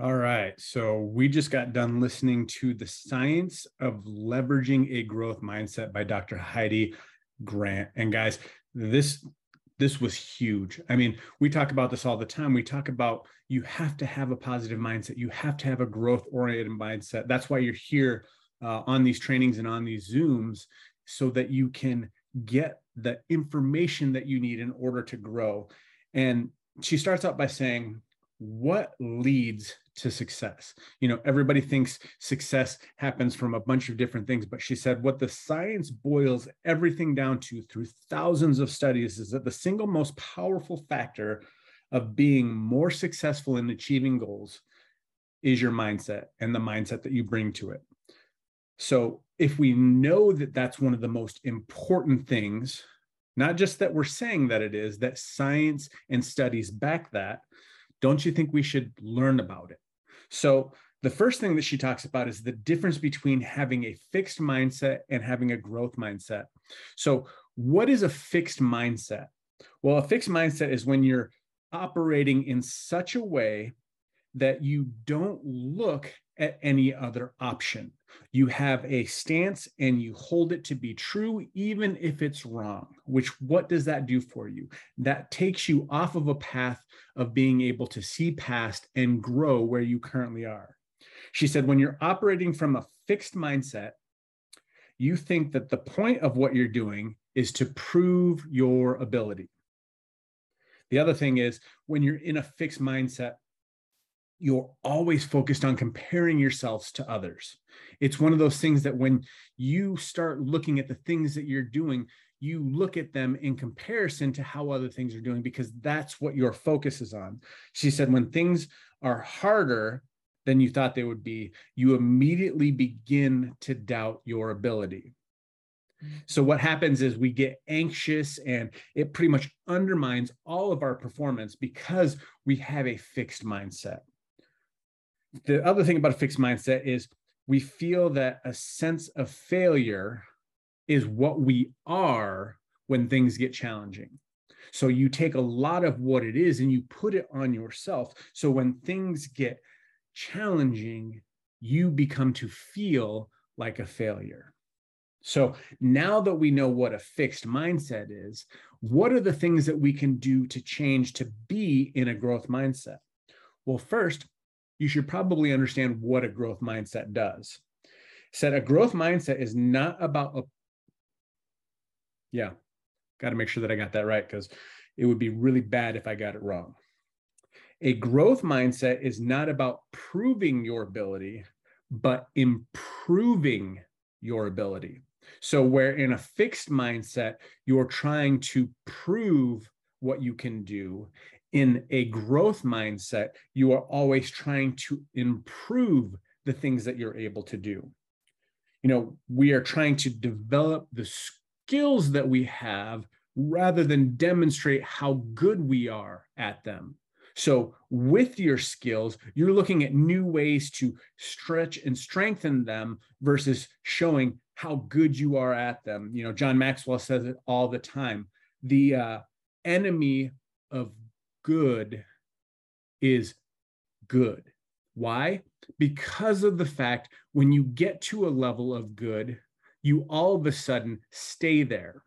All right. So we just got done listening to The Science of Leveraging a Growth Mindset by Dr. Heidi Grant. And guys, this this was huge. I mean, we talk about this all the time. We talk about you have to have a positive mindset. You have to have a growth oriented mindset. That's why you're here uh, on these trainings and on these Zooms so that you can get the information that you need in order to grow. And she starts out by saying, what leads to success? You know everybody thinks success happens from a bunch of different things but she said what the science boils everything down to through thousands of studies is that the single most powerful factor of being more successful in achieving goals is your mindset and the mindset that you bring to it. So if we know that that's one of the most important things not just that we're saying that it is that science and studies back that don't you think we should learn about it? So, the first thing that she talks about is the difference between having a fixed mindset and having a growth mindset. So, what is a fixed mindset? Well, a fixed mindset is when you're operating in such a way that you don't look any other option. You have a stance and you hold it to be true, even if it's wrong. Which, what does that do for you? That takes you off of a path of being able to see past and grow where you currently are. She said, when you're operating from a fixed mindset, you think that the point of what you're doing is to prove your ability. The other thing is when you're in a fixed mindset, you're always focused on comparing yourselves to others. It's one of those things that when you start looking at the things that you're doing, you look at them in comparison to how other things are doing because that's what your focus is on. She said, when things are harder than you thought they would be, you immediately begin to doubt your ability. Mm-hmm. So, what happens is we get anxious and it pretty much undermines all of our performance because we have a fixed mindset the other thing about a fixed mindset is we feel that a sense of failure is what we are when things get challenging. So you take a lot of what it is and you put it on yourself. So when things get challenging, you become to feel like a failure. So now that we know what a fixed mindset is, what are the things that we can do to change to be in a growth mindset? Well, first, you should probably understand what a growth mindset does. Said a growth mindset is not about a yeah, got to make sure that I got that right because it would be really bad if I got it wrong. A growth mindset is not about proving your ability, but improving your ability. So, where in a fixed mindset, you're trying to prove what you can do, in a growth mindset, you are always trying to improve the things that you're able to do. You know, we are trying to develop the skills that we have rather than demonstrate how good we are at them. So, with your skills, you're looking at new ways to stretch and strengthen them versus showing how good you are at them. You know, John Maxwell says it all the time. The uh, enemy of good is good. Why? Because of the fact when you get to a level of good, you all of a sudden stay there.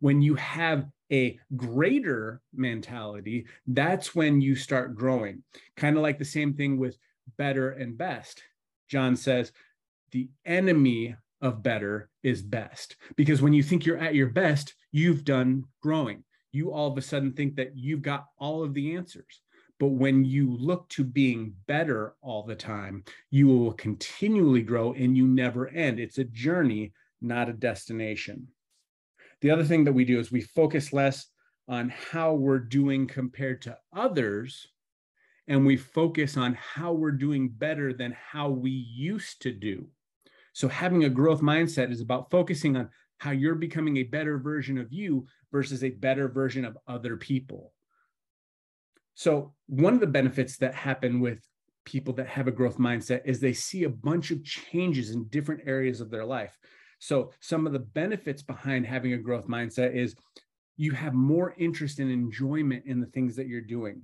When you have a greater mentality, that's when you start growing. Kind of like the same thing with better and best. John says, the enemy of better is best. Because when you think you're at your best, you've done growing you all of a sudden think that you've got all of the answers. But when you look to being better all the time, you will continually grow and you never end. It's a journey, not a destination. The other thing that we do is we focus less on how we're doing compared to others, and we focus on how we're doing better than how we used to do. So, having a growth mindset is about focusing on how you're becoming a better version of you versus a better version of other people. So, one of the benefits that happen with people that have a growth mindset is they see a bunch of changes in different areas of their life. So, some of the benefits behind having a growth mindset is you have more interest and enjoyment in the things that you're doing.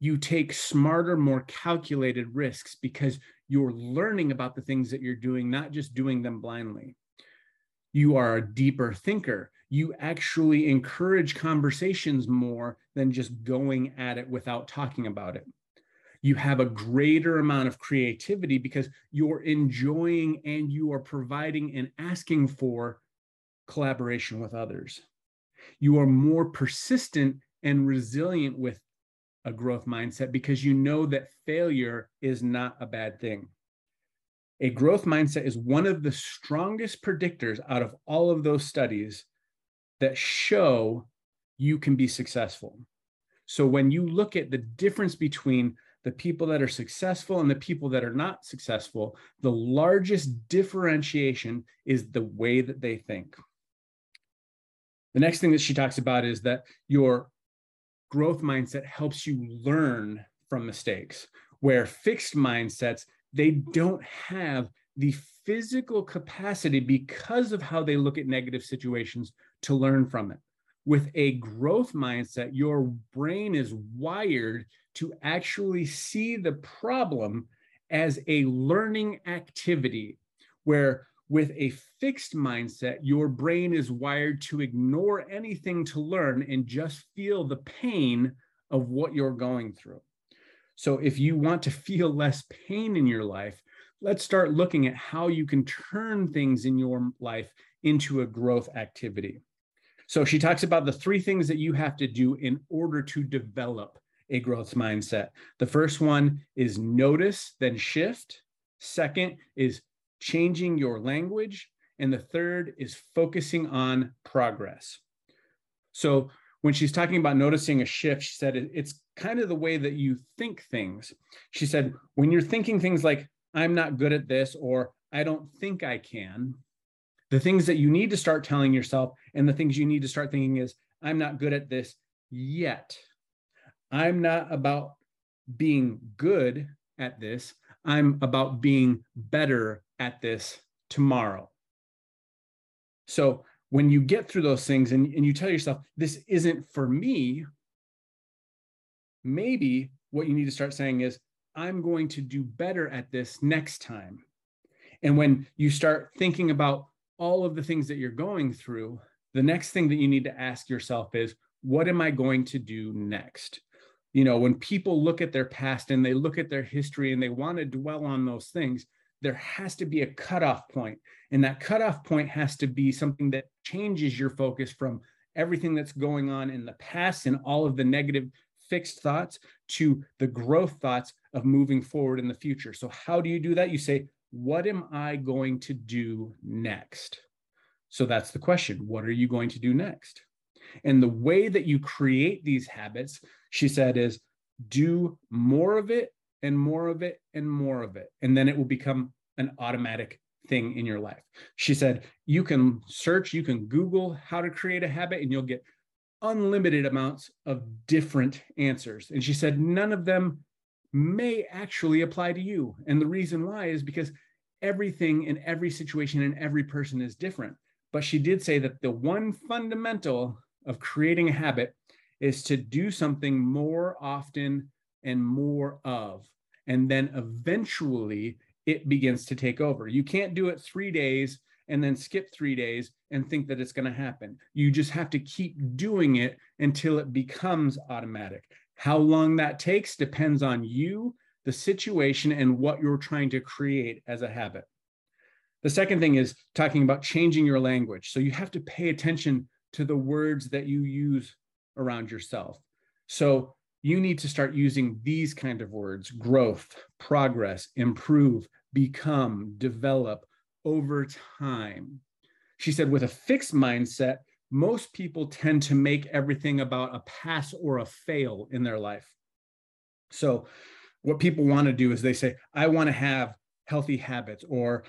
You take smarter, more calculated risks because you're learning about the things that you're doing, not just doing them blindly. You are a deeper thinker. You actually encourage conversations more than just going at it without talking about it. You have a greater amount of creativity because you're enjoying and you are providing and asking for collaboration with others. You are more persistent and resilient with a growth mindset because you know that failure is not a bad thing. A growth mindset is one of the strongest predictors out of all of those studies that show you can be successful. So when you look at the difference between the people that are successful and the people that are not successful, the largest differentiation is the way that they think. The next thing that she talks about is that your growth mindset helps you learn from mistakes, where fixed mindsets, they don't have the physical capacity because of how they look at negative situations to learn from it. With a growth mindset, your brain is wired to actually see the problem as a learning activity where with a fixed mindset, your brain is wired to ignore anything to learn and just feel the pain of what you're going through. So, if you want to feel less pain in your life, let's start looking at how you can turn things in your life into a growth activity. So, she talks about the three things that you have to do in order to develop a growth mindset. The first one is notice, then shift. Second is changing your language. And the third is focusing on progress. So when she's talking about noticing a shift, she said it's kind of the way that you think things. She said, when you're thinking things like, I'm not good at this, or I don't think I can, the things that you need to start telling yourself and the things you need to start thinking is, I'm not good at this yet. I'm not about being good at this. I'm about being better at this tomorrow. So when you get through those things and, and you tell yourself, this isn't for me, maybe what you need to start saying is, I'm going to do better at this next time. And when you start thinking about all of the things that you're going through, the next thing that you need to ask yourself is, what am I going to do next? You know, when people look at their past and they look at their history and they want to dwell on those things, there has to be a cutoff point, and that cutoff point has to be something that changes your focus from everything that's going on in the past and all of the negative fixed thoughts to the growth thoughts of moving forward in the future. So, how do you do that? You say, What am I going to do next? So, that's the question. What are you going to do next? And the way that you create these habits, she said, is do more of it and more of it and more of it. And then it will become an automatic thing in your life. She said, you can search, you can Google how to create a habit, and you'll get unlimited amounts of different answers. And she said, none of them may actually apply to you. And the reason why is because everything in every situation and every person is different. But she did say that the one fundamental of creating a habit is to do something more often and more of. And then eventually it begins to take over. You can't do it three days and then skip three days and think that it's going to happen. You just have to keep doing it until it becomes automatic. How long that takes depends on you, the situation, and what you're trying to create as a habit. The second thing is talking about changing your language. So you have to pay attention to the words that you use around yourself. So you need to start using these kind of words growth, progress, improve, become, develop over time. She said, with a fixed mindset, most people tend to make everything about a pass or a fail in their life. So, what people want to do is they say, I want to have healthy habits, or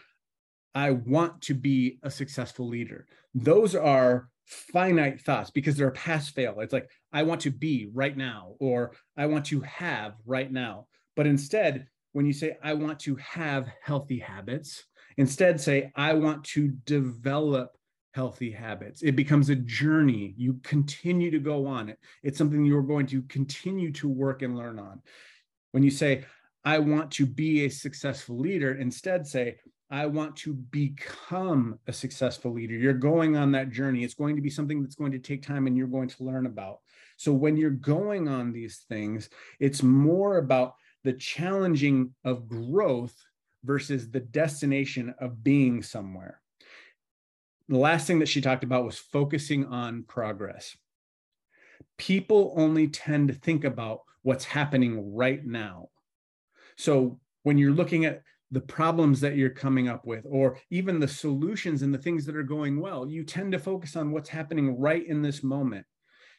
I want to be a successful leader. Those are finite thoughts because they're a pass fail. It's like, I want to be right now, or I want to have right now. But instead, when you say, I want to have healthy habits, instead say, I want to develop healthy habits. It becomes a journey. You continue to go on it. It's something you're going to continue to work and learn on. When you say, I want to be a successful leader, instead say, I want to become a successful leader. You're going on that journey. It's going to be something that's going to take time and you're going to learn about. So when you're going on these things, it's more about the challenging of growth versus the destination of being somewhere. The last thing that she talked about was focusing on progress. People only tend to think about what's happening right now. So when you're looking at the problems that you're coming up with, or even the solutions and the things that are going well, you tend to focus on what's happening right in this moment.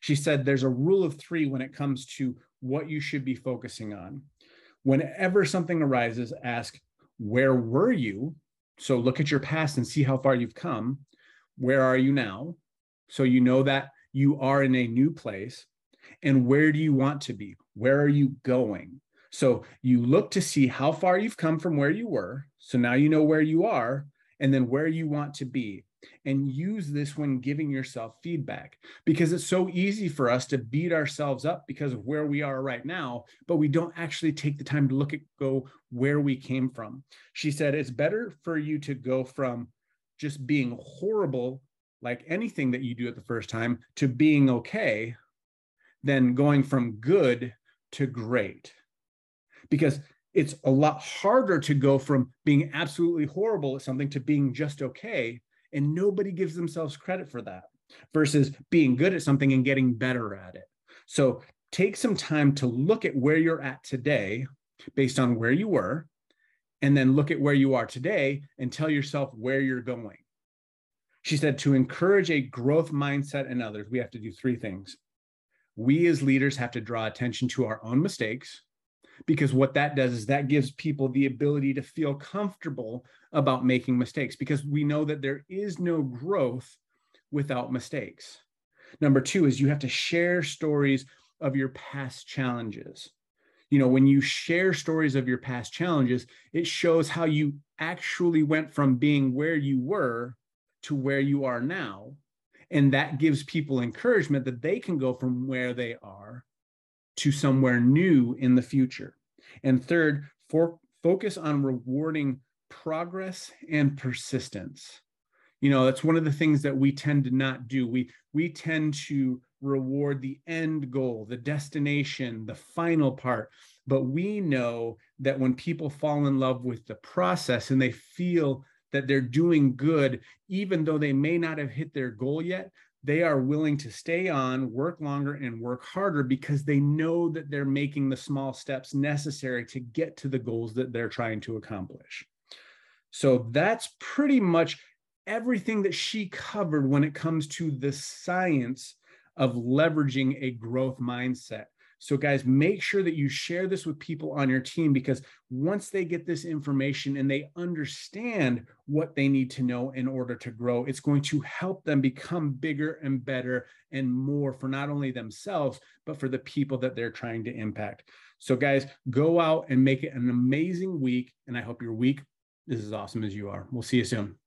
She said there's a rule of three when it comes to what you should be focusing on. Whenever something arises, ask, Where were you? So look at your past and see how far you've come. Where are you now? So you know that you are in a new place. And where do you want to be? Where are you going? So you look to see how far you've come from where you were. So now you know where you are and then where you want to be. And use this when giving yourself feedback because it's so easy for us to beat ourselves up because of where we are right now, but we don't actually take the time to look at go where we came from. She said it's better for you to go from just being horrible, like anything that you do at the first time, to being okay than going from good to great because it's a lot harder to go from being absolutely horrible at something to being just okay. And nobody gives themselves credit for that versus being good at something and getting better at it. So take some time to look at where you're at today based on where you were, and then look at where you are today and tell yourself where you're going. She said to encourage a growth mindset in others, we have to do three things. We as leaders have to draw attention to our own mistakes because what that does is that gives people the ability to feel comfortable about making mistakes because we know that there is no growth without mistakes. Number two is you have to share stories of your past challenges. You know, when you share stories of your past challenges, it shows how you actually went from being where you were to where you are now. And that gives people encouragement that they can go from where they are to somewhere new in the future. And third, for, focus on rewarding progress and persistence. You know, that's one of the things that we tend to not do. We we tend to reward the end goal, the destination, the final part. But we know that when people fall in love with the process and they feel that they're doing good, even though they may not have hit their goal yet, they are willing to stay on, work longer, and work harder because they know that they're making the small steps necessary to get to the goals that they're trying to accomplish. So that's pretty much everything that she covered when it comes to the science of leveraging a growth mindset. So, guys, make sure that you share this with people on your team because once they get this information and they understand what they need to know in order to grow, it's going to help them become bigger and better and more for not only themselves, but for the people that they're trying to impact. So, guys, go out and make it an amazing week. And I hope your week is as awesome as you are. We'll see you soon.